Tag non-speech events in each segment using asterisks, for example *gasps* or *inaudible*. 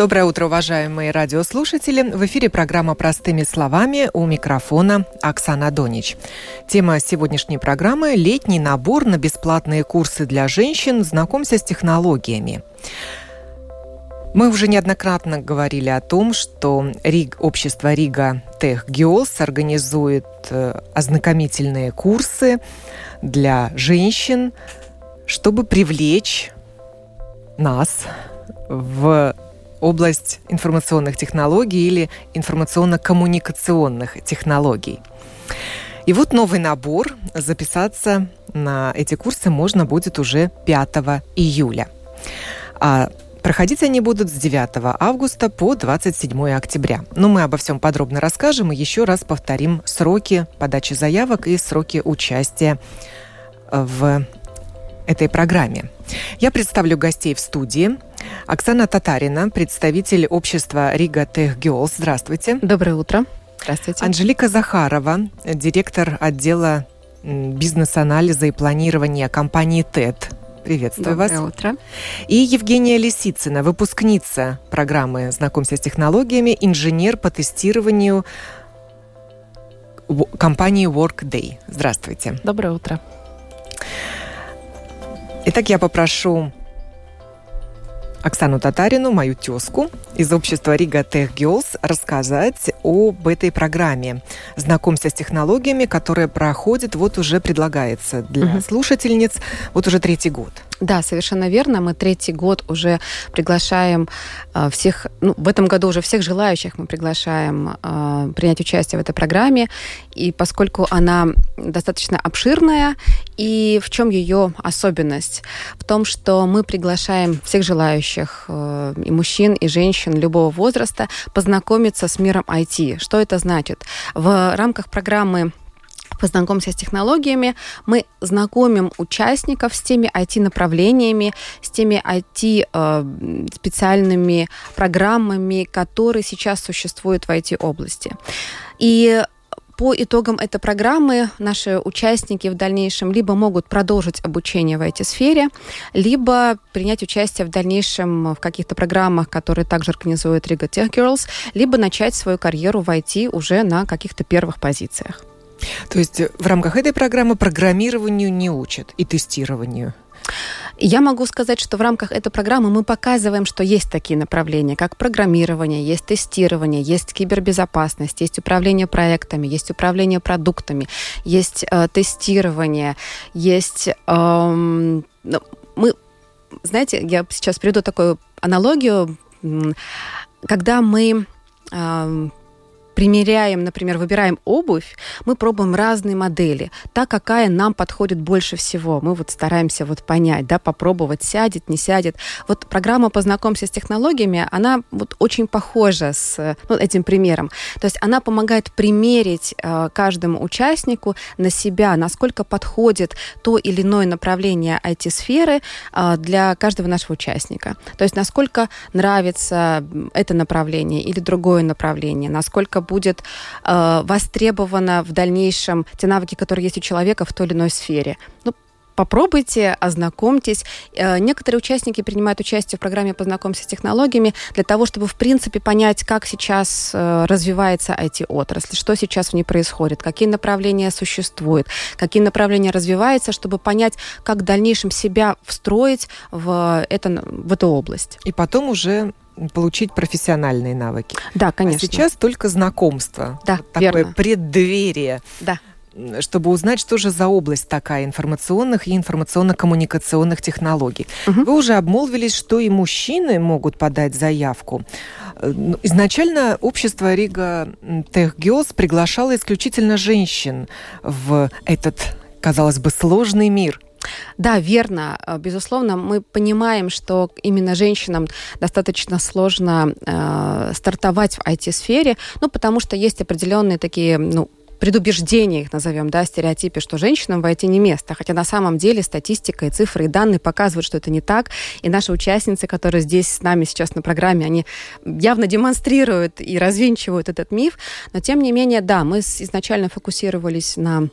Доброе утро, уважаемые радиослушатели. В эфире программа «Простыми словами» у микрофона Оксана Донич. Тема сегодняшней программы – летний набор на бесплатные курсы для женщин «Знакомься с технологиями». Мы уже неоднократно говорили о том, что Риг, общество Рига Тех Геос организует э, ознакомительные курсы для женщин, чтобы привлечь нас в область информационных технологий или информационно-коммуникационных технологий. И вот новый набор. Записаться на эти курсы можно будет уже 5 июля. А Проходить они будут с 9 августа по 27 октября. Но мы обо всем подробно расскажем и еще раз повторим сроки подачи заявок и сроки участия в этой программе. Я представлю гостей в студии. Оксана Татарина, представитель общества Рига Тех Girls. Здравствуйте. Доброе утро. Здравствуйте. Анжелика Захарова, директор отдела бизнес-анализа и планирования компании ТЭД. Приветствую Доброе вас. утро. И Евгения Лисицына, выпускница программы «Знакомься с технологиями», инженер по тестированию компании Workday. Здравствуйте. Доброе утро. Итак, я попрошу Оксану Татарину, мою тезку из общества Рига Тех Girls, рассказать об этой программе. Знакомься с технологиями, которая проходит, вот уже предлагается для угу. слушательниц, вот уже третий год. Да, совершенно верно. Мы третий год уже приглашаем э, всех, ну, в этом году уже всех желающих мы приглашаем э, принять участие в этой программе. И поскольку она достаточно обширная, и в чем ее особенность? В том, что мы приглашаем всех желающих, э, и мужчин, и женщин любого возраста, познакомиться с миром IT. Что это значит? В рамках программы познакомься с технологиями, мы знакомим участников с теми IT-направлениями, с теми IT-специальными э, программами, которые сейчас существуют в IT-области. И по итогам этой программы наши участники в дальнейшем либо могут продолжить обучение в этой сфере, либо принять участие в дальнейшем в каких-то программах, которые также организует Riga Tech Girls, либо начать свою карьеру в IT уже на каких-то первых позициях. То есть в рамках этой программы программированию не учат и тестированию? Я могу сказать, что в рамках этой программы мы показываем, что есть такие направления, как программирование, есть тестирование, есть кибербезопасность, есть управление проектами, есть управление продуктами, есть э, тестирование, есть... Э, мы, знаете, я сейчас приведу такую аналогию. Когда мы э, примеряем, например, выбираем обувь, мы пробуем разные модели, та, какая нам подходит больше всего. Мы вот стараемся вот понять, да, попробовать, сядет, не сядет. Вот программа «Познакомься с технологиями», она вот очень похожа с ну, этим примером. То есть она помогает примерить э, каждому участнику на себя, насколько подходит то или иное направление IT-сферы э, для каждого нашего участника. То есть насколько нравится это направление или другое направление, насколько насколько будет э, востребовано в дальнейшем те навыки, которые есть у человека в той или иной сфере. Ну, попробуйте, ознакомьтесь. Э, некоторые участники принимают участие в программе «Познакомься с технологиями» для того, чтобы, в принципе, понять, как сейчас э, развивается IT-отрасль, что сейчас в ней происходит, какие направления существуют, какие направления развиваются, чтобы понять, как в дальнейшем себя встроить в, это, в эту область. И потом уже получить профессиональные навыки. Да, а конечно. А сейчас только знакомство. Да, вот верно. Такое преддверие. Да чтобы узнать, что же за область такая информационных и информационно-коммуникационных технологий. Угу. Вы уже обмолвились, что и мужчины могут подать заявку. Э, ну, изначально общество Рига Тех Геос приглашало исключительно женщин в этот, казалось бы, сложный мир – да, верно. Э, безусловно, мы понимаем, что именно женщинам достаточно сложно э, стартовать в IT-сфере, ну, потому что есть определенные такие, ну, предубеждениях, назовем, да, стереотипе, что женщинам в IT не место. Хотя на самом деле статистика и цифры и данные показывают, что это не так. И наши участницы, которые здесь с нами сейчас на программе, они явно демонстрируют и развенчивают этот миф. Но тем не менее, да, мы изначально фокусировались на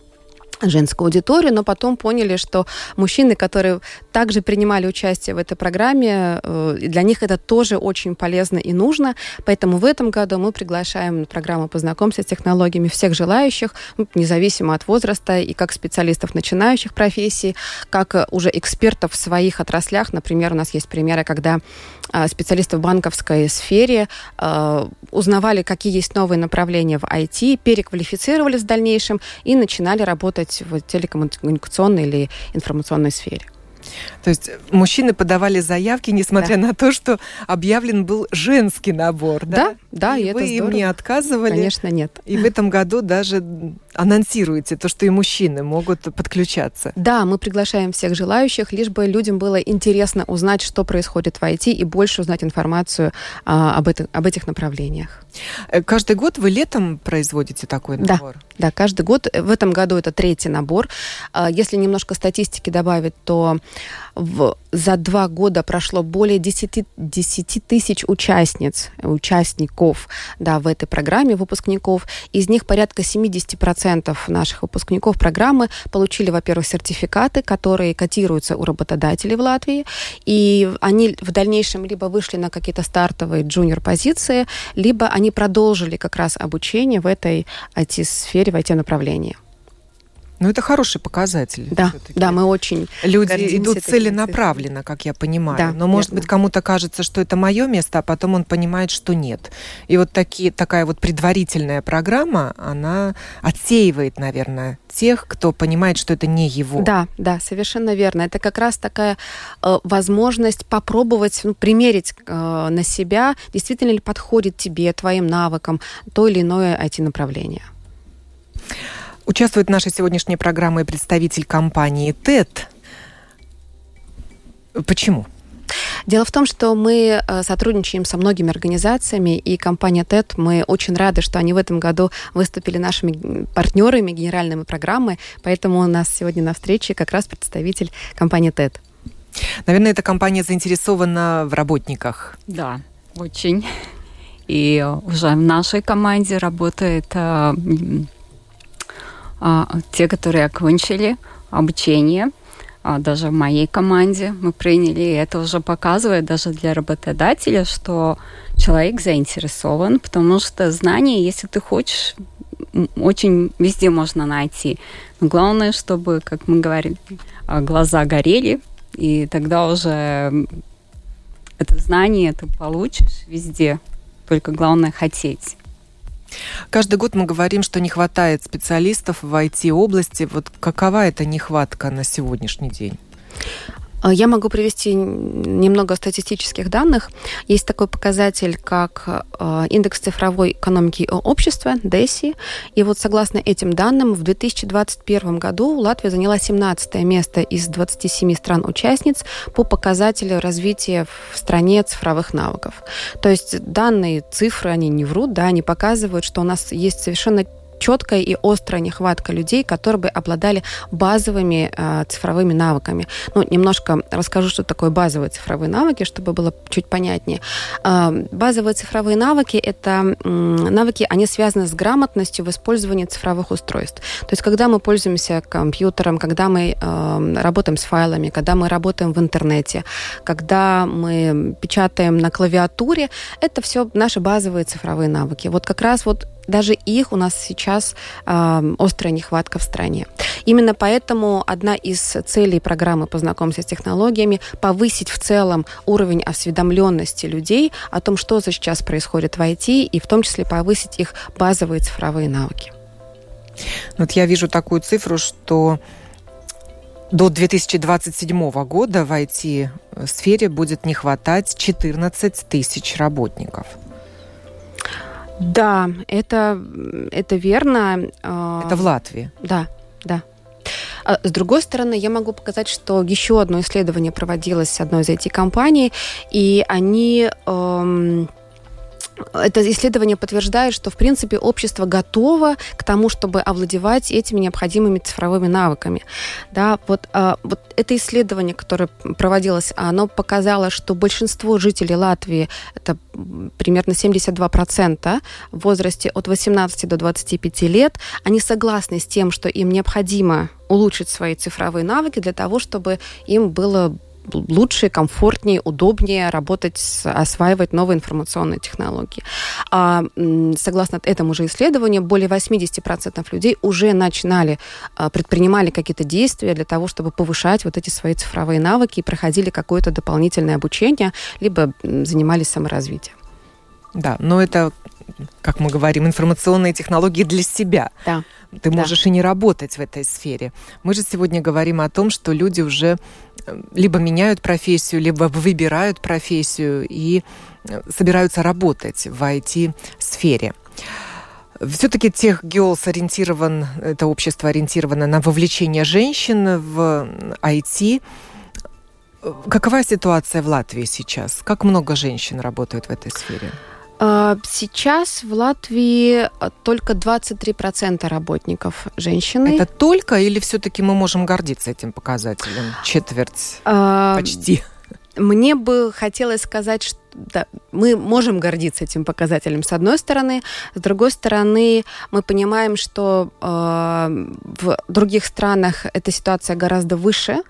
женскую аудиторию, но потом поняли, что мужчины, которые также принимали участие в этой программе, э, для них это тоже очень полезно и нужно. Поэтому в этом году мы приглашаем на программу «Познакомься с технологиями» всех желающих, ну, независимо от возраста, и как специалистов начинающих профессий, как уже экспертов в своих отраслях. Например, у нас есть примеры, когда специалисты в банковской сфере а, узнавали, какие есть новые направления в IT, переквалифицировались в дальнейшем и начинали работать в телекоммуникационной или информационной сфере. То есть мужчины подавали заявки, несмотря да. на то, что объявлен был женский набор, да? Да, да, и, и вы это им не отказывали. Конечно, нет. И в этом году даже анонсируете то, что и мужчины могут подключаться. Да, мы приглашаем всех желающих, лишь бы людям было интересно узнать, что происходит в IT и больше узнать информацию а, об, это, об этих направлениях. Э, каждый год вы летом производите такой набор? Да, да, каждый год. В этом году это третий набор. А, если немножко статистики добавить, то в, за два года прошло более 10, 10 тысяч участниц, участников да, в этой программе, выпускников. Из них порядка 70% наших выпускников программы получили, во-первых, сертификаты, которые котируются у работодателей в Латвии, и они в дальнейшем либо вышли на какие-то стартовые джуниор-позиции, либо они продолжили как раз обучение в этой IT-сфере, в IT-направлении. Ну, это хороший показатель. Да, да, мы очень Люди идут целенаправленно, как я понимаю. Да, Но, может быть, кому-то кажется, что это мое место, а потом он понимает, что нет. И вот такие, такая вот предварительная программа, она отсеивает, наверное, тех, кто понимает, что это не его. Да, да, совершенно верно. Это как раз такая э, возможность попробовать, ну, примерить э, на себя, действительно ли подходит тебе, твоим навыкам то или иное IT-направление. Участвует в нашей сегодняшней программе представитель компании ТЭТ. Почему? Дело в том, что мы э, сотрудничаем со многими организациями, и компания ТЭТ, мы очень рады, что они в этом году выступили нашими партнерами генеральными программы, поэтому у нас сегодня на встрече как раз представитель компании ТЭТ. Наверное, эта компания заинтересована в работниках. Да, очень. И уже в нашей команде работает э, те, которые окончили обучение, а, даже в моей команде мы приняли, и это уже показывает даже для работодателя, что человек заинтересован, потому что знания, если ты хочешь, очень везде можно найти. Но главное, чтобы, как мы говорили, а, глаза горели, и тогда уже это знание ты получишь везде. Только главное хотеть. Каждый год мы говорим, что не хватает специалистов в IT-области. Вот какова эта нехватка на сегодняшний день? А, я могу привести немного статистических данных. Есть такой показатель, как а, индекс цифровой экономики общества, DESI. И вот согласно этим данным, в 2021 году Латвия заняла 17 место из 27 стран-участниц по показателю развития в стране цифровых навыков. То есть данные цифры, они не врут, да, они показывают, что у нас есть совершенно четкая и острая нехватка людей, которые бы обладали базовыми э, цифровыми навыками. Ну, немножко расскажу, что такое базовые цифровые навыки, чтобы было чуть понятнее. Э, базовые цифровые навыки – это э, навыки, они связаны с грамотностью в использовании цифровых устройств. То есть, когда мы пользуемся компьютером, когда мы э, работаем с файлами, когда мы работаем в интернете, когда мы печатаем на клавиатуре, это все наши базовые цифровые навыки. Вот как раз вот даже их у нас сейчас э, острая нехватка в стране. Именно поэтому одна из целей программы «Познакомься с технологиями» – повысить в целом уровень осведомленности людей о том, что сейчас происходит в IT, и в том числе повысить их базовые цифровые навыки. Вот я вижу такую цифру, что до 2027 года в IT-сфере будет не хватать 14 тысяч работников. Да, это, это верно. А, это в Латвии? Да, да. А, с другой стороны, я могу показать, что еще одно исследование проводилось одной из этих компаний, и они эм, это исследование подтверждает, что, в принципе, общество готово к тому, чтобы овладевать этими необходимыми цифровыми навыками. Да, вот, а, вот это исследование, которое проводилось, оно показало, что большинство жителей Латвии, это примерно 72% в возрасте от 18 до 25 лет, они согласны с тем, что им необходимо улучшить свои цифровые навыки для того, чтобы им было лучше, комфортнее, удобнее работать, осваивать новые информационные технологии. А, согласно этому же исследованию, более 80% людей уже начинали, а, предпринимали какие-то действия для того, чтобы повышать вот эти свои цифровые навыки и проходили какое-то дополнительное обучение, либо занимались саморазвитием. Да, но это, как мы говорим, информационные технологии для себя. Да. Ты можешь да. и не работать в этой сфере. Мы же сегодня говорим о том, что люди уже э, либо меняют профессию, либо выбирают профессию и э, собираются работать в IT-сфере. Все-таки тех Girls ориентирован, это общество ориентировано на вовлечение женщин в IT. Какова ситуация в Латвии сейчас? Как много женщин работают в этой сфере? А, сейчас в Латвии а, только 23% работников женщины. Это только или все-таки мы можем гордиться этим показателем? Четверть а, почти. Мне бы хотелось сказать, что да, мы можем гордиться этим показателем с одной стороны, с другой стороны мы понимаем, что э, в других странах эта ситуация гораздо выше,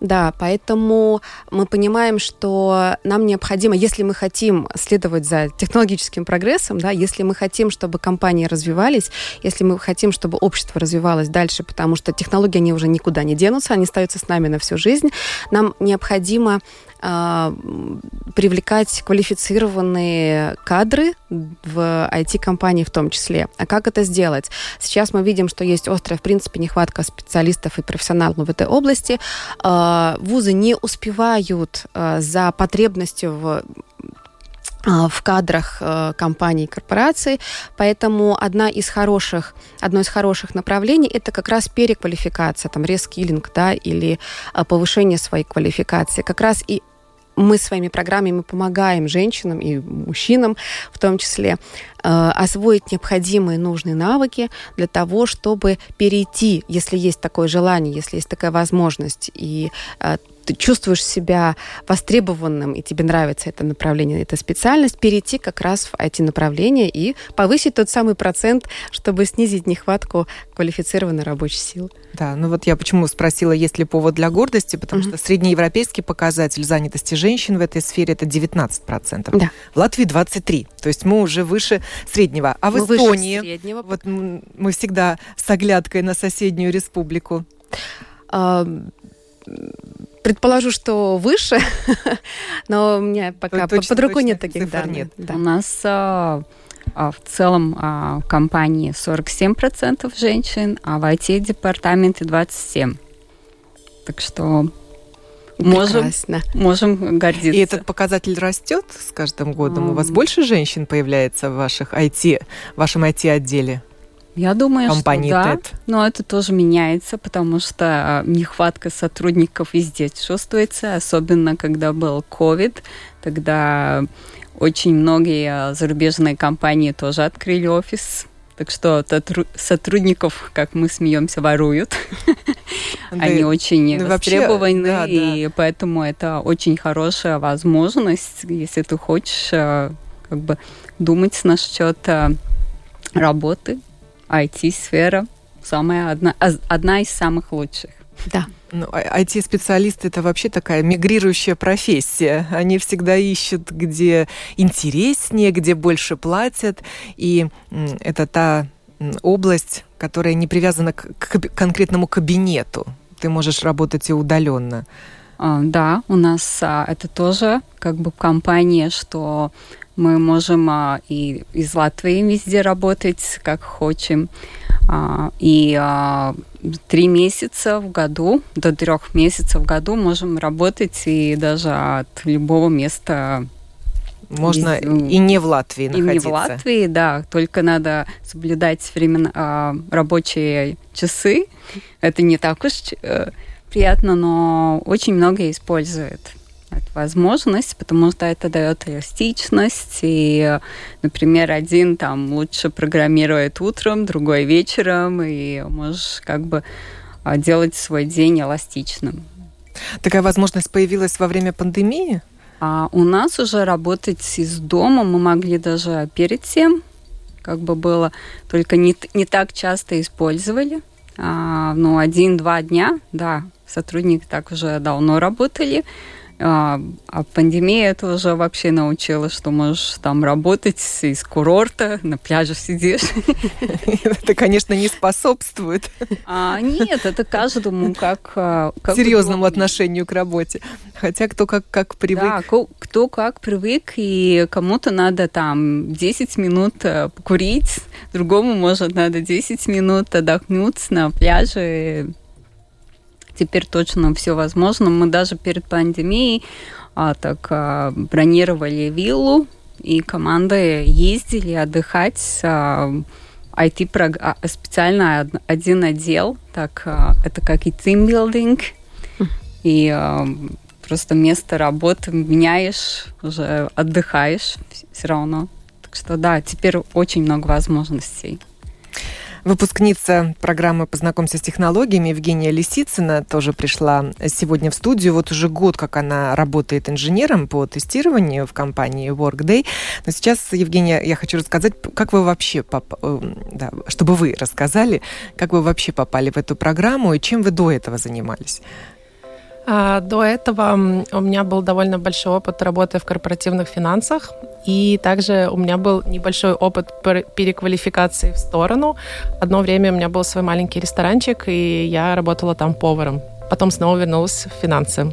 да, поэтому мы понимаем, что нам необходимо, если мы хотим следовать за технологическим прогрессом, да, если мы хотим, чтобы компании развивались, если мы хотим, чтобы общество развивалось дальше, потому что технологии, они уже никуда не денутся, они остаются с нами на всю жизнь, нам необходимо привлекать квалифицированные кадры в IT-компании в том числе. А как это сделать? Сейчас мы видим, что есть острая, в принципе, нехватка специалистов и профессионалов в этой области. А, вузы не успевают а, за потребностью в в кадрах компаний и корпораций. Поэтому одна из хороших, одно из хороших направлений – это как раз переквалификация, там, рескиллинг, да, или повышение своей квалификации. Как раз и мы своими программами мы помогаем женщинам и мужчинам в том числе освоить необходимые нужные навыки для того, чтобы перейти, если есть такое желание, если есть такая возможность, и э, ты чувствуешь себя востребованным, и тебе нравится это направление, эта специальность, перейти как раз в эти направления и повысить тот самый процент, чтобы снизить нехватку квалифицированной рабочей силы. Да, ну вот я почему спросила, есть ли повод для гордости, потому mm-hmm. что среднеевропейский показатель занятости женщин в этой сфере это 19%. Да. В Латвии 23%. То есть мы уже выше среднего. А мы в Эстонии, среднего. вот мы всегда с оглядкой на соседнюю республику. Предположу, что выше, *laughs* но у меня пока точно, под рукой нет таких данных. Нет. Да. У нас а, а, в целом а, в компании 47% женщин, а в IT-департаменте 27%. Так что можем, можем гордиться. И этот показатель растет с каждым годом? Um, У вас больше женщин появляется в ваших IT, в вашем IT-отделе? Я думаю, компании что да, TED. но это тоже меняется, потому что а, нехватка сотрудников везде чувствуется, особенно когда был COVID, тогда очень многие а, зарубежные компании тоже открыли офис, так что сотрудников, как мы смеемся, воруют. *laughs* Они очень ну, востребованы, и поэтому это очень хорошая возможность, если ты хочешь а, как бы думать насчет работы IT-сфера самая одна, одна из самых лучших. Да. Ну, IT-специалисты это вообще такая мигрирующая профессия. Они всегда ищут, где интереснее, где больше платят. И это та область, которая не привязана к, к конкретному кабинету. Ты можешь работать и удаленно. А, да, у нас а, это тоже как бы компания, что мы можем а, и из Латвии везде работать, как хотим. А, и а, три месяца в году, до трех месяцев в году можем работать и даже от любого места можно и не в Латвии находиться. И не в Латвии, да. Только надо соблюдать временно, а, рабочие часы. Это не так уж э, приятно, но очень многие используют. Возможность, потому что это дает эластичность. И, например, один там лучше программирует утром, другой вечером, и можешь как бы а, делать свой день эластичным. Такая возможность появилась во время пандемии? А у нас уже работать из дома мы могли даже перед тем, как бы было, только не, не так часто использовали. А, ну, один-два дня, да, сотрудники так уже давно работали. А, а пандемия это уже вообще научила, что можешь там работать из курорта, на пляже сидишь. Это, конечно, не способствует. А, нет, это каждому как... А, как Серьезному отношению к работе. Хотя кто как, как привык. Да, кто как привык, и кому-то надо там 10 минут э, покурить, другому, может, надо 10 минут отдохнуть на пляже, теперь точно все возможно. Мы даже перед пандемией а, так а, бронировали виллу, и команды ездили отдыхать. А, IT а, специально один отдел, так а, это как и тимбилдинг, и а, просто место работы меняешь, уже отдыхаешь все равно. Так что да, теперь очень много возможностей. Выпускница программы «Познакомься с технологиями» Евгения Лисицына тоже пришла сегодня в студию. Вот уже год, как она работает инженером по тестированию в компании Workday. Но сейчас, Евгения, я хочу рассказать, как вы вообще, поп... Э, да, чтобы вы рассказали, как вы вообще попали в эту программу и чем вы до этого занимались. А, до этого у меня был довольно большой опыт работы в корпоративных финансах, и также у меня был небольшой опыт переквалификации в сторону. Одно время у меня был свой маленький ресторанчик, и я работала там поваром. Потом снова вернулась в финансы.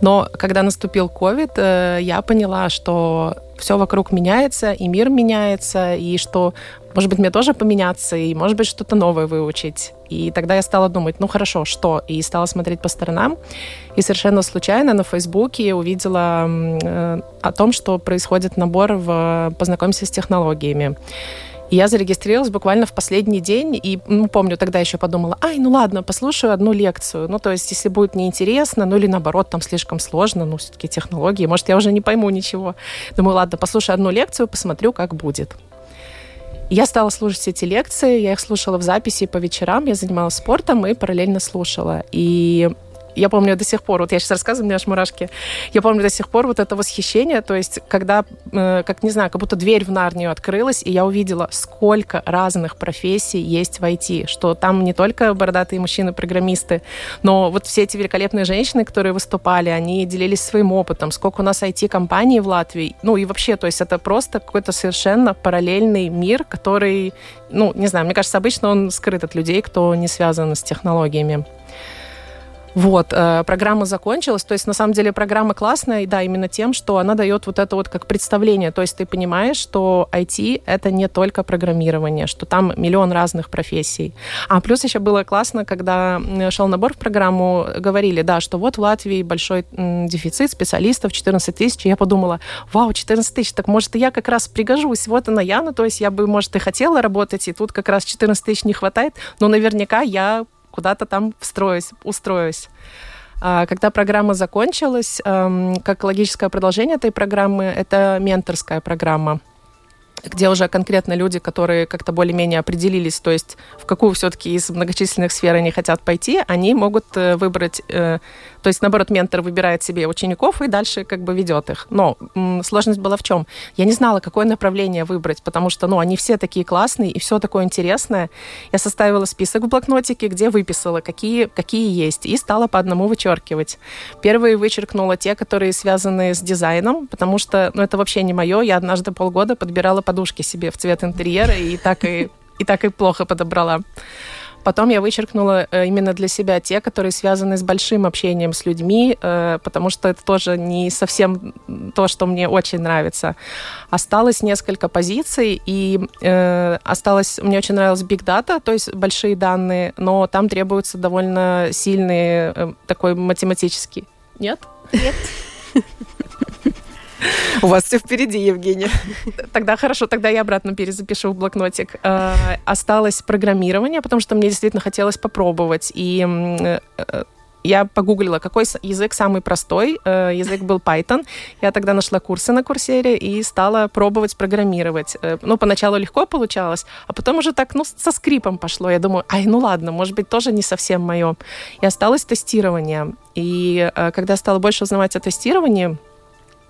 Но когда наступил COVID, э, я поняла, что все вокруг меняется, и мир меняется, и что, может быть, мне тоже поменяться, и, может быть, что-то новое выучить. И тогда я стала думать, ну хорошо, что? И стала смотреть по сторонам. И совершенно случайно на Фейсбуке увидела э, о том, что происходит набор в «Познакомься с технологиями». Я зарегистрировалась буквально в последний день, и, ну, помню, тогда еще подумала, ай, ну ладно, послушаю одну лекцию. Ну, то есть, если будет неинтересно, ну, или наоборот, там слишком сложно, ну, все-таки технологии, может, я уже не пойму ничего. Думаю, ладно, послушаю одну лекцию, посмотрю, как будет. Я стала слушать эти лекции, я их слушала в записи по вечерам, я занималась спортом и параллельно слушала. И я помню до сих пор, вот я сейчас рассказываю, у меня аж мурашки, я помню до сих пор вот это восхищение, то есть когда, э, как не знаю, как будто дверь в Нарнию открылась, и я увидела, сколько разных профессий есть в IT, что там не только бородатые мужчины-программисты, но вот все эти великолепные женщины, которые выступали, они делились своим опытом, сколько у нас IT-компаний в Латвии, ну и вообще, то есть это просто какой-то совершенно параллельный мир, который, ну, не знаю, мне кажется, обычно он скрыт от людей, кто не связан с технологиями. Вот, э, программа закончилась. То есть, на самом деле, программа классная, да, именно тем, что она дает вот это вот как представление. То есть, ты понимаешь, что IT — это не только программирование, что там миллион разных профессий. А плюс еще было классно, когда шел набор в программу, говорили, да, что вот в Латвии большой дефицит специалистов, 14 тысяч. Я подумала, вау, 14 тысяч, так может, и я как раз пригожусь. Вот она я, ну, то есть я бы, может, и хотела работать, и тут как раз 14 тысяч не хватает, но наверняка я куда-то там встроюсь, устроюсь. А, когда программа закончилась, эм, как логическое продолжение этой программы, это менторская программа где уже конкретно люди, которые как-то более-менее определились, то есть в какую все-таки из многочисленных сфер они хотят пойти, они могут э, выбрать, э, то есть, наоборот, ментор выбирает себе учеников и дальше как бы ведет их. Но сложность была в чем? Я не знала, какое направление выбрать, потому что, ну, они все такие классные и все такое интересное. Я составила список в блокнотике, где выписала, какие, какие есть, и стала по одному вычеркивать. Первые вычеркнула те, которые связаны с дизайном, потому что, ну, это вообще не мое. Я однажды полгода подбирала подушки себе в цвет интерьера и так и, и так и плохо подобрала. Потом я вычеркнула э, именно для себя те, которые связаны с большим общением с людьми, э, потому что это тоже не совсем то, что мне очень нравится. Осталось несколько позиций, и э, осталось... Мне очень нравилась Big Data, то есть большие данные, но там требуется довольно сильный такой математический... Нет? Нет. *laughs* У вас все впереди, Евгения. Тогда хорошо, тогда я обратно перезапишу в блокнотик. Э, осталось программирование, потому что мне действительно хотелось попробовать. И э, я погуглила, какой язык самый простой. Э, язык был Python. Я тогда нашла курсы на Курсере и стала пробовать программировать. Ну, поначалу легко получалось, а потом уже так, ну, со скрипом пошло. Я думаю, ай, ну ладно, может быть, тоже не совсем мое. И осталось тестирование. И когда стала больше узнавать о тестировании,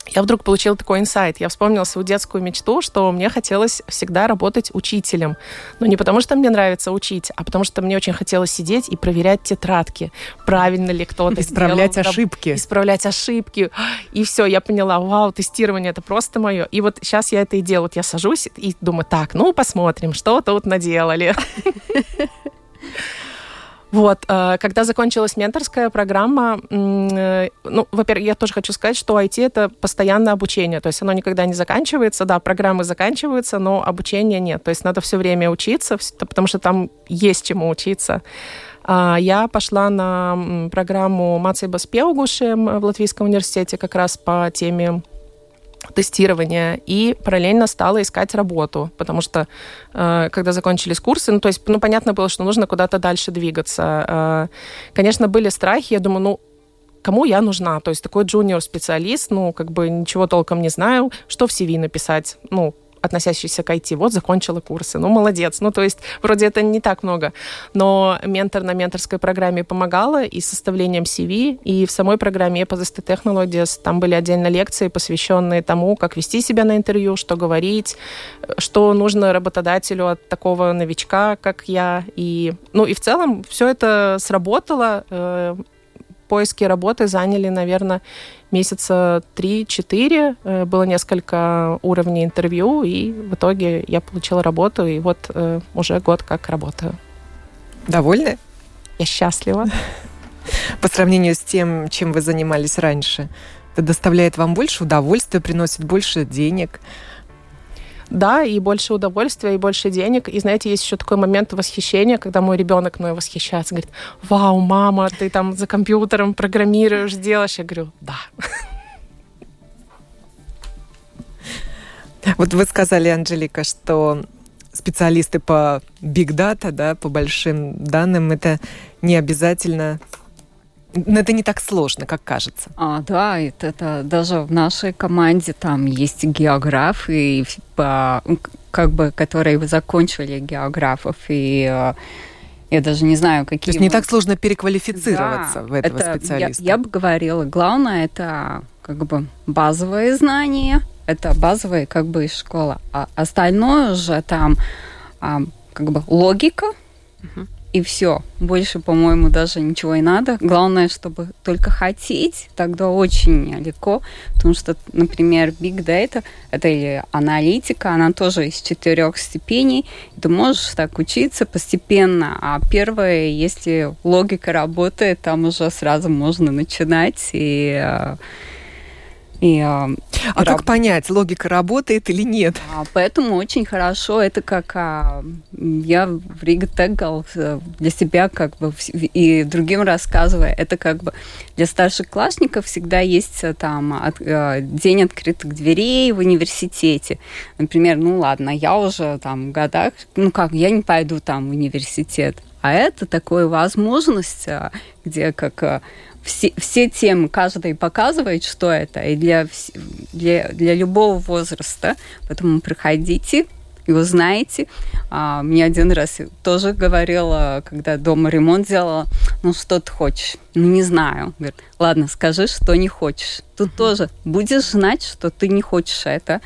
я вдруг получила такой инсайт. Я вспомнила свою детскую мечту, что мне хотелось всегда работать учителем. Но не потому, что мне нравится учить, а потому что мне очень хотелось сидеть и проверять тетрадки, правильно ли кто-то *laughs* Исправлять сделал, ошибки. Исправлять ошибки. *gasps* И все, я поняла, вау, тестирование это просто мое. И вот сейчас я это и делаю. Вот я сажусь и думаю, так, ну посмотрим, что тут наделали. *laughs* Вот, э, когда закончилась менторская программа, э, ну, во-первых, я тоже хочу сказать, что IT — это постоянное обучение, то есть оно никогда не заканчивается, да, программы заканчиваются, но обучения нет, то есть надо все время учиться, потому что там есть чему учиться. А, я пошла на программу Мацейбас Пеугушем в Латвийском университете как раз по теме тестирования и параллельно стала искать работу, потому что э, когда закончились курсы, ну то есть, ну понятно было, что нужно куда-то дальше двигаться. Э, конечно, были страхи, я думаю, ну кому я нужна? То есть такой джуниор-специалист, ну, как бы ничего толком не знаю, что в CV написать, ну, относящийся к IT. Вот, закончила курсы. Ну, молодец. Ну, то есть, вроде это не так много. Но ментор на менторской программе помогала и с составлением CV, и в самой программе Eposist Technologies там были отдельно лекции, посвященные тому, как вести себя на интервью, что говорить, что нужно работодателю от такого новичка, как я. И, ну, и в целом все это сработало. Поиски работы заняли, наверное, месяца 3-4. Э, было несколько уровней интервью, и в итоге я получила работу, и вот э, уже год как работаю. Довольны? Я счастлива. *laughs* По сравнению с тем, чем вы занимались раньше, это доставляет вам больше удовольствия, приносит больше денег? Да, и больше удовольствия, и больше денег. И знаете, есть еще такой момент восхищения, когда мой ребенок мной восхищается, говорит, вау, мама, ты там за компьютером программируешь, делаешь. Я говорю, да. Вот вы сказали, Анжелика, что специалисты по data, да, по большим данным, это не обязательно но это не так сложно, как кажется. А, да, это, это даже в нашей команде там есть географы, по, как бы, которые закончили географов, и э, я даже не знаю, какие... То есть не так сложно переквалифицироваться да, в этого это, специалиста? Я, я бы говорила, главное это как бы базовые знания, это базовая как бы школа, а остальное уже там а, как бы логика, угу и все. Больше, по-моему, даже ничего и надо. Главное, чтобы только хотеть, тогда очень легко, потому что, например, Big Data, это или аналитика, она тоже из четырех степеней. Ты можешь так учиться постепенно, а первое, если логика работает, там уже сразу можно начинать и э, и, а, а как понять, логика работает или нет? А, поэтому очень хорошо, это как а, я в Рига Тегал э, для себя как бы и другим рассказывая, это как бы для старших классников всегда есть э, там от, день открытых дверей в университете. Например, ну ладно, я уже там в годах, ну как, я не пойду там в университет. А это такая возможность, где как все, все темы, каждый показывает, что это, и для, для, для любого возраста. Поэтому приходите и узнаете. А, мне один раз тоже говорила, когда дома ремонт делала, ну что ты хочешь? Ну не знаю. Говорит, ладно, скажи, что не хочешь. Тут mm-hmm. тоже будешь знать, что ты не хочешь это,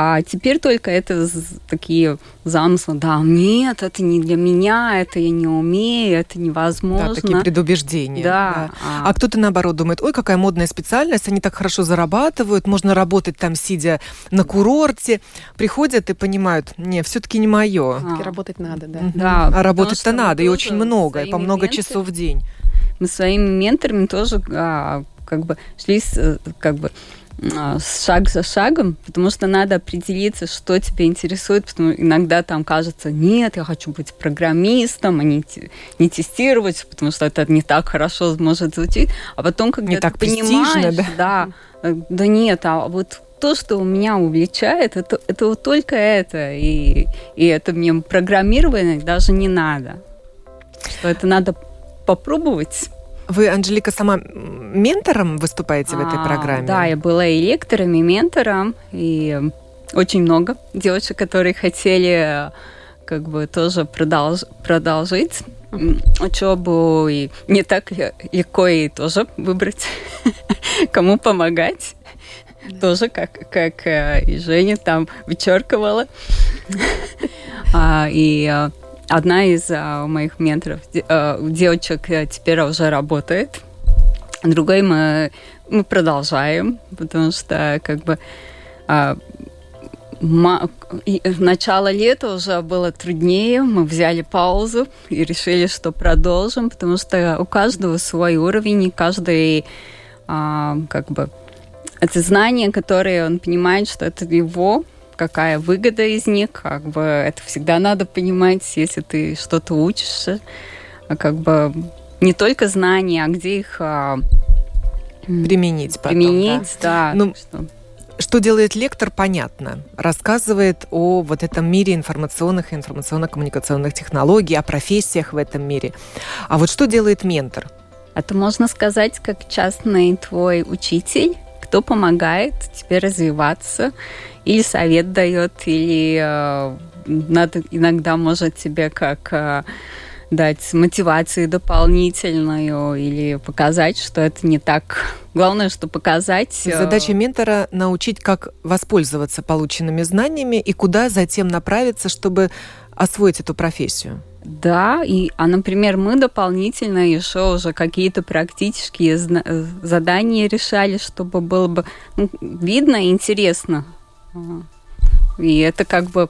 а теперь только это такие замыслы, да, нет, это не для меня, это я не умею, это невозможно. Да, такие предубеждения. Да. да. А, а кто-то наоборот думает, ой, какая модная специальность, они так хорошо зарабатывают, можно работать там, сидя на курорте. Приходят и понимают, не, все-таки не мое. А. Работать надо, да. да а работать-то надо, и очень много, и по много менторами, часов в день. Мы своими менторами тоже а, как бы шли, с, как бы шаг за шагом, потому что надо определиться, что тебя интересует, потому что иногда там кажется, нет, я хочу быть программистом, а не, не тестировать, потому что это не так хорошо может звучить, а потом, когда не ты так понимаешь, да? да, э, да нет, а вот то, что меня увлечает, это, это вот только это, и, и это мне программирование даже не надо, что это надо попробовать Вы, Анжелика, сама ментором выступаете в этой а, программе? Да, я была и лектором, и ментором, и очень много девочек, которые хотели как бы тоже продолж, продолжить учебу, и не так легко и тоже выбрать, *laughs* кому помогать. Тоже, как, как э, и Женя там вычеркивала. *laughs* а, и а, одна из а, моих менторов, а, девочек, э, теперь уже работает. Другой мы, мы продолжаем, потому что как бы а, в начало лета уже было труднее, мы взяли паузу и решили, что продолжим, потому что у каждого свой уровень, и каждый а, как бы это знания, которые он понимает, что это его, какая выгода из них, как бы это всегда надо понимать, если ты что-то учишься, а как бы не только знания, а где их а, применить потом, применить, да. да ну, что... Что делает лектор, понятно. Рассказывает о вот этом мире информационных и информационно-коммуникационных технологий, о профессиях в этом мире. А вот что делает ментор? Это можно сказать как частный твой учитель, кто помогает тебе развиваться, или совет дает, или э, надо, иногда может тебе как э, дать мотивацию дополнительную или показать, что это не так. Главное, что показать. Э, Задача ментора научить, как воспользоваться полученными знаниями и куда затем направиться, чтобы освоить эту профессию. Да, и, а, например, мы дополнительно еще уже какие-то практические задания решали, чтобы было бы ну, видно и интересно. И это как бы,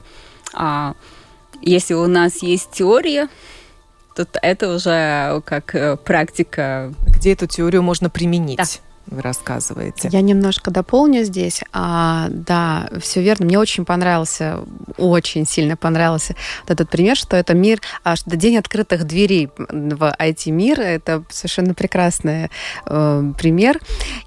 а, если у нас есть теория, то это уже как э, практика. Где эту теорию можно применить? Да вы рассказываете. Я немножко дополню здесь. А, да, все верно. Мне очень понравился, очень сильно понравился вот этот пример, что это мир, а, что день открытых дверей в IT-мир. Это совершенно прекрасный э, пример.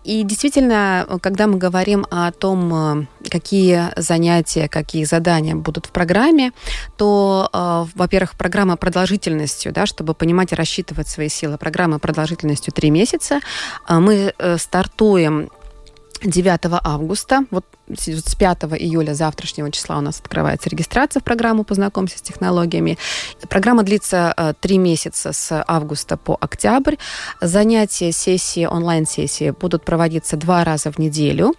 И действительно, когда мы говорим о том, э, какие занятия, какие задания будут в программе, то, э, во-первых, программа продолжительностью, да, чтобы понимать и рассчитывать свои силы. Программа продолжительностью 3 месяца. А мы э, стартуем 9 августа. Вот с 5 июля завтрашнего числа у нас открывается регистрация в программу «Познакомься с технологиями». Программа длится э, три месяца с августа по октябрь. Занятия, сессии, онлайн-сессии будут проводиться два раза в неделю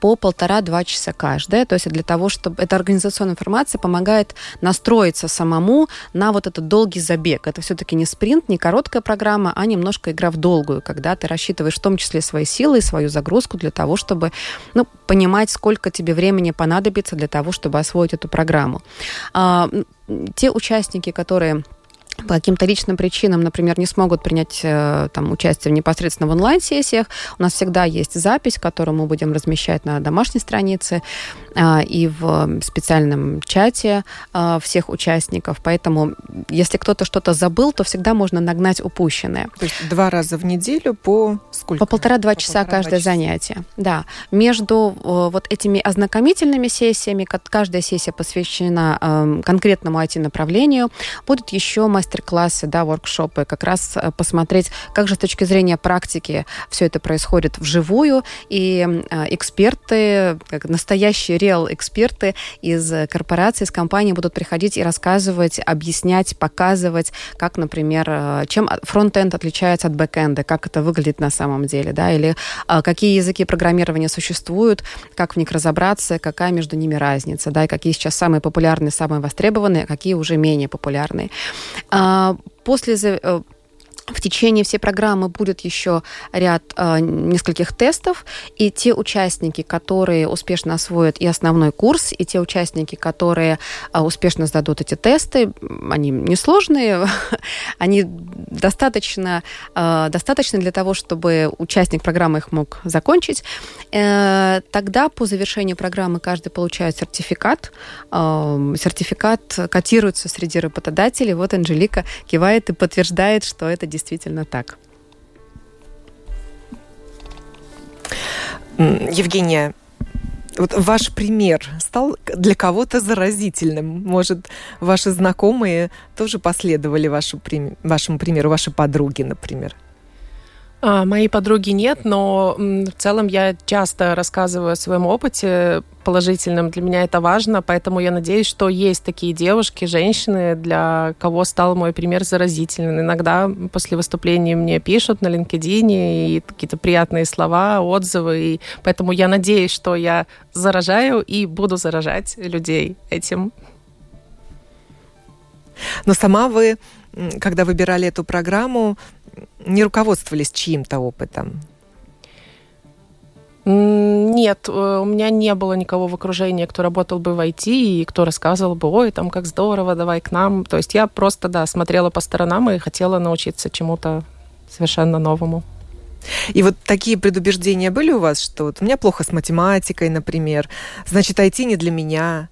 по полтора-два часа каждая. То есть для того, чтобы... Эта организационная информация помогает настроиться самому на вот этот долгий забег. Это все-таки не спринт, не короткая программа, а немножко игра в долгую, когда ты рассчитываешь в том числе свои силы и свою загрузку для того, чтобы ну, понимать, сколько сколько тебе времени понадобится для того, чтобы освоить эту программу. А, те участники, которые по каким-то личным причинам, например, не смогут принять э, там, участие непосредственно в онлайн-сессиях, у нас всегда есть запись, которую мы будем размещать на домашней странице и в специальном чате э, всех участников. Поэтому, если кто-то что-то забыл, то всегда можно нагнать упущенное. То есть два раза в неделю по сколько? По полтора-два часа полтора, каждое часа. занятие. Да. Между вот этими ознакомительными сессиями, каждая сессия посвящена эм, конкретному IT-направлению, будут еще мастер мастер-классы, да, воркшопы, как раз э, посмотреть, как же с точки зрения практики все это происходит вживую, и э, эксперты, как настоящие real эксперты из корпорации, из компании будут приходить и рассказывать, объяснять, показывать, как, например, э, чем фронтенд отличается от бэкенда, как это выглядит на самом деле, да, или какие языки программирования существуют, как в них разобраться, какая между ними разница, да, и какие сейчас самые популярные, самые востребованные, а какие уже менее популярные. А, после э, в течение всей программы будет еще ряд э, нескольких тестов, и те участники, которые успешно освоят и основной курс, и те участники, которые э, успешно сдадут эти тесты, они несложные, *laughs* они достаточно, э, достаточно для того, чтобы участник программы их мог закончить. Э, тогда по завершению программы каждый получает сертификат. Э, сертификат котируется среди работодателей. Вот Анжелика кивает и подтверждает, что это действительно так. Евгения, вот ваш пример стал для кого-то заразительным. Может, ваши знакомые тоже последовали вашему примеру, ваши подруги, например? А, моей подруги нет, но в целом я часто рассказываю о своем опыте положительном. Для меня это важно, поэтому я надеюсь, что есть такие девушки, женщины, для кого стал мой пример заразительным. Иногда после выступления мне пишут на LinkedIn и какие-то приятные слова, отзывы. И поэтому я надеюсь, что я заражаю и буду заражать людей этим. Но сама вы, когда выбирали эту программу, не руководствовались чьим-то опытом? Нет, э, у меня не было никого в окружении, кто работал бы в IT и кто рассказывал бы, ой, там как здорово, давай к нам. То есть я просто, да, смотрела по сторонам и хотела научиться чему-то совершенно новому. И вот такие предубеждения были у вас, что вот у меня плохо с математикой, например, значит, IT не для меня.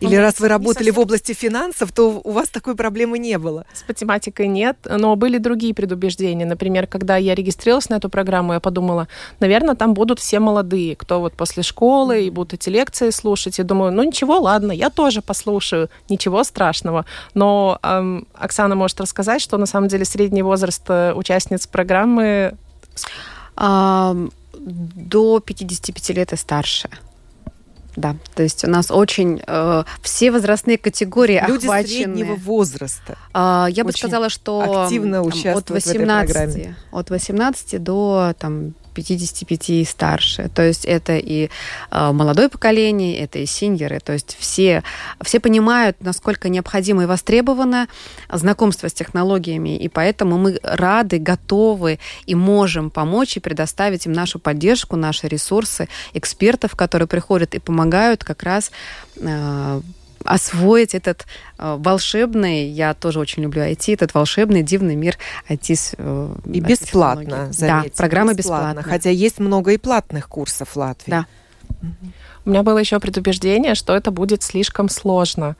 Или раз вы работали совсем... в области финансов, то у вас такой проблемы не было? С математикой нет, но были другие предубеждения. Например, когда я регистрировалась на эту программу, я подумала, наверное, там будут все молодые, кто вот после школы и будут эти лекции слушать. Я думаю, ну ничего, ладно, я тоже послушаю, ничего страшного. Но эм, Оксана может рассказать, что на самом деле средний возраст э, участниц программы... А, до 55 лет и старше. Да, то есть у нас очень э, все возрастные категории Люди охвачены. среднего возраста. Э, я бы сказала, что активно участвуют от 18, от 18 до там 55 и старше. То есть это и э, молодое поколение, это и синьоры. То есть все, все понимают, насколько необходимо и востребовано знакомство с технологиями, и поэтому мы рады, готовы и можем помочь и предоставить им нашу поддержку, наши ресурсы, экспертов, которые приходят и помогают как раз э, освоить этот э, волшебный, я тоже очень люблю IT, этот волшебный, дивный мир IT. Э, и бесплатно, заметьте. Да, программа бесплатно. бесплатна. Хотя есть много и платных курсов в Латвии. Да. У меня было еще предубеждение, что это будет слишком сложно.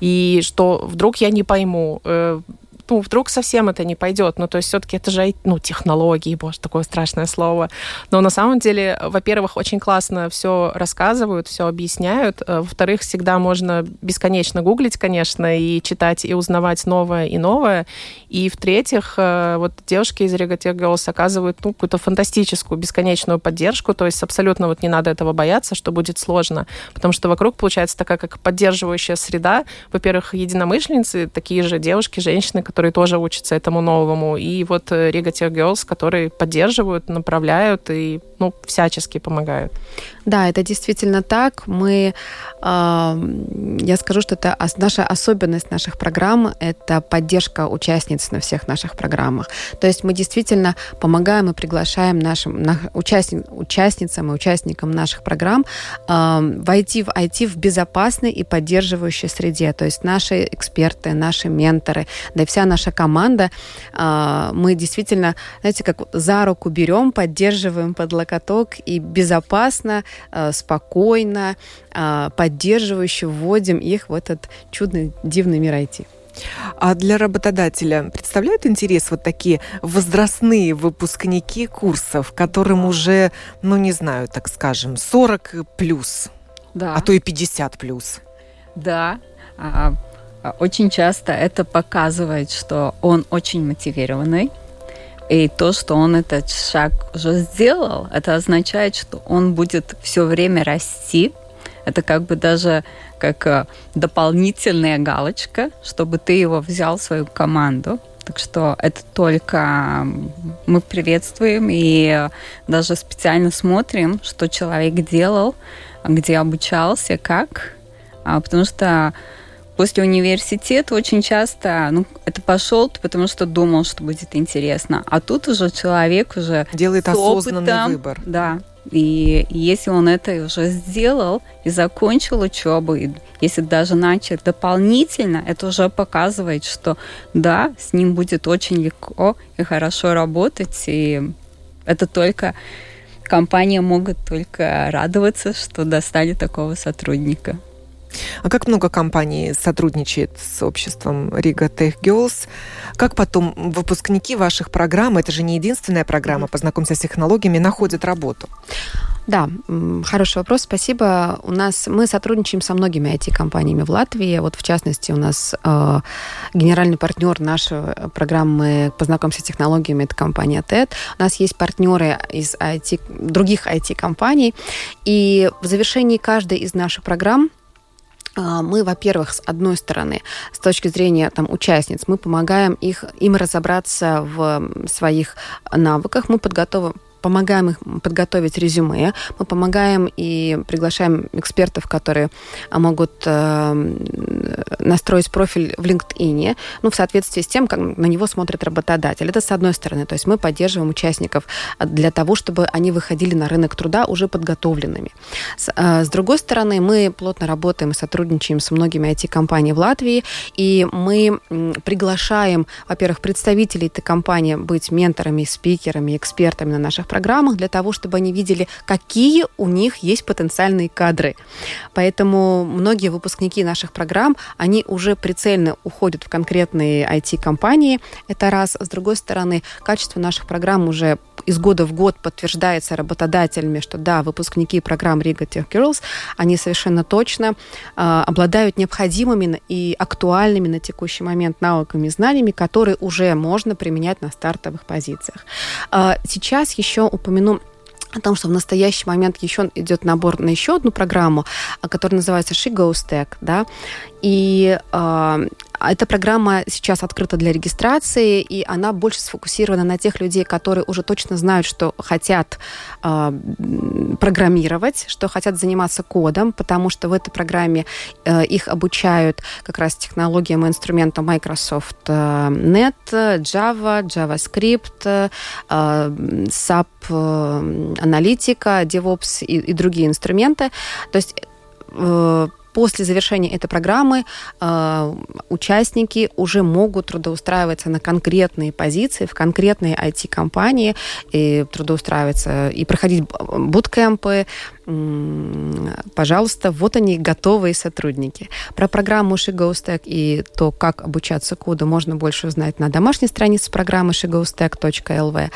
И что вдруг я не пойму, э, ну, вдруг совсем это не пойдет. Ну, то есть все-таки это же, ну, технологии, боже, такое страшное слово. Но на самом деле, во-первых, очень классно все рассказывают, все объясняют. Э, во-вторых, всегда можно бесконечно гуглить, конечно, и читать, и узнавать новое и новое. И в-третьих, э, вот девушки из Регатех Girls оказывают, ну, какую-то фантастическую, бесконечную поддержку, то есть абсолютно вот не надо этого бояться, что будет сложно, потому что вокруг получается такая как поддерживающая среда. Во-первых, единомышленницы, такие же девушки, женщины, которые которые тоже учатся этому новому, и вот Riga Tech Girls, которые поддерживают, направляют и ну, всячески помогают. Да, это действительно так. Мы, э, я скажу, что это наша особенность наших программ – это поддержка участниц на всех наших программах. То есть мы действительно помогаем и приглашаем нашим на, участни, участницам и участникам наших программ э, войти в IT в безопасной и поддерживающей среде. То есть наши эксперты, наши менторы, да и вся наша команда, э, мы действительно, знаете, как за руку берем, поддерживаем под локоток и безопасно Э, спокойно, э, поддерживающе вводим их в этот чудный, дивный мир IT. А для работодателя представляют интерес вот такие возрастные выпускники курсов, которым уже, ну не знаю, так скажем, 40 плюс, да. а то и 50 плюс? Да, а, а, очень часто это показывает, что он очень мотивированный, и то, что он этот шаг уже сделал, это означает, что он будет все время расти. Это как бы даже как э, дополнительная галочка, чтобы ты его взял в свою команду. Так что это только мы приветствуем и даже специально смотрим, что человек делал, где обучался, как. А, потому что после университета очень часто, ну, это пошел, потому что думал, что будет интересно. А тут уже человек уже делает осознанный опытом, выбор. Да. И если он это уже сделал и закончил учебу, и если даже начал дополнительно, это уже показывает, что да, с ним будет очень легко и хорошо работать, и это только компания могут только радоваться, что достали такого сотрудника. А как много компаний сотрудничает с обществом Riga Tech Girls? Как потом выпускники ваших программ, это же не единственная программа «Познакомься с технологиями», находят работу? Да, хороший вопрос, спасибо. У нас мы сотрудничаем со многими IT-компаниями в Латвии. Вот в частности у нас э, генеральный партнер нашей программы «Познакомься с технологиями» это компания TED. У нас есть партнеры из IT, других IT-компаний. И в завершении каждой из наших программ мы, во-первых, с одной стороны, с точки зрения там, участниц, мы помогаем их, им разобраться в своих навыках, мы подготовим, помогаем их подготовить резюме, мы помогаем и приглашаем экспертов, которые а, могут э, настроить профиль в LinkedIn, ну, в соответствии с тем, как на него смотрит работодатель. Это с одной стороны. То есть мы поддерживаем участников а, для того, чтобы они выходили на рынок труда уже подготовленными. С, э, с другой стороны, мы плотно работаем и сотрудничаем с многими IT-компаниями в Латвии, и мы приглашаем, во-первых, представителей этой компании быть менторами, спикерами, экспертами на наших программах для того, чтобы они видели, какие у них есть потенциальные кадры. Поэтому многие выпускники наших программ, они уже прицельно уходят в конкретные IT-компании. Это раз. С другой стороны, качество наших программ уже из года в год подтверждается работодателями, что да, выпускники программ Riga Tech Girls, они совершенно точно э, обладают необходимыми и актуальными на текущий момент навыками и знаниями, которые уже можно применять на стартовых позициях. Э, сейчас еще упомяну о том, что в настоящий момент еще идет набор на еще одну программу, которая называется She Goes Tech, да, и э, эта программа сейчас открыта для регистрации, и она больше сфокусирована на тех людей, которые уже точно знают, что хотят э, программировать, что хотят заниматься кодом, потому что в этой программе э, их обучают как раз технологиям и инструментам Microsoft э, Net, Java, JavaScript, э, SAP, э, аналитика, DevOps и, и другие инструменты. То есть э, после завершения этой программы э, участники уже могут трудоустраиваться на конкретные позиции в конкретные IT-компании, и трудоустраиваться и проходить буткемпы, пожалуйста, вот они, готовые сотрудники. Про программу SheGoStack и то, как обучаться коду, можно больше узнать на домашней странице программы shegostek.lv.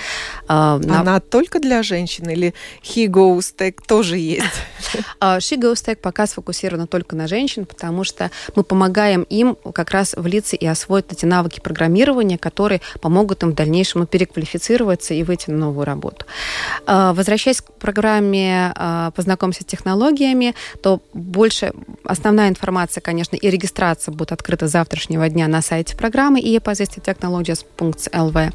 А, Она только для женщин или HeGoStack тоже есть? *laughs* SheGoStack пока сфокусирована только на женщин, потому что мы помогаем им как раз влиться и освоить эти навыки программирования, которые помогут им в дальнейшем переквалифицироваться и выйти на новую работу. А, возвращаясь к программе а, познакомься с технологиями, то больше основная информация, конечно, и регистрация будет открыта завтрашнего дня на сайте программы eposistitechnologies.lv.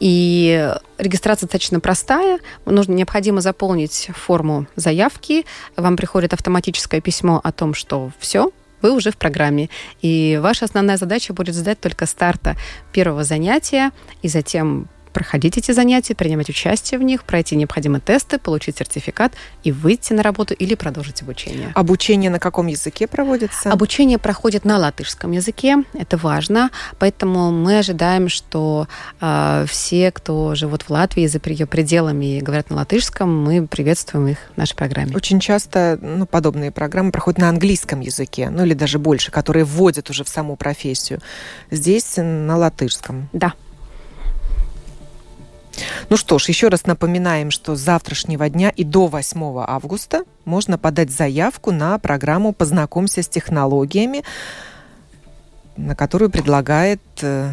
И регистрация достаточно простая. Нужно, необходимо заполнить форму заявки. Вам приходит автоматическое письмо о том, что все, вы уже в программе. И ваша основная задача будет сдать только старта первого занятия и затем проходить эти занятия, принимать участие в них, пройти необходимые тесты, получить сертификат и выйти на работу или продолжить обучение. Обучение на каком языке проводится? Обучение проходит на латышском языке, это важно, поэтому мы ожидаем, что э, все, кто живут в Латвии за ее пределами и говорят на латышском, мы приветствуем их в нашей программе. Очень часто ну, подобные программы проходят на английском языке, ну или даже больше, которые вводят уже в саму профессию. Здесь на латышском. Да. Ну что ж, еще раз напоминаем, что с завтрашнего дня и до 8 августа можно подать заявку на программу «Познакомься с технологиями», на которую предлагает э,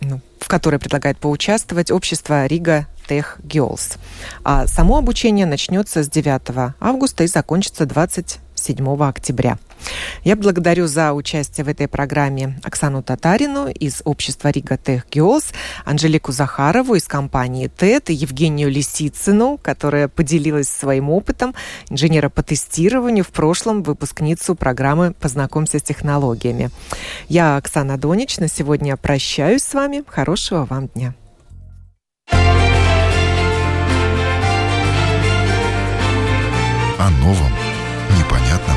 ну, в которой предлагает поучаствовать общество Рига Тех Girls. А само обучение начнется с 9 августа и закончится 27 октября. Я благодарю за участие в этой программе Оксану Татарину из общества Рига Тех Геолс, Анжелику Захарову из компании ТЭТ и Евгению Лисицыну, которая поделилась своим опытом инженера по тестированию, в прошлом выпускницу программы «Познакомься с технологиями». Я Оксана Донич. На сегодня прощаюсь с вами. Хорошего вам дня. О новом, непонятном,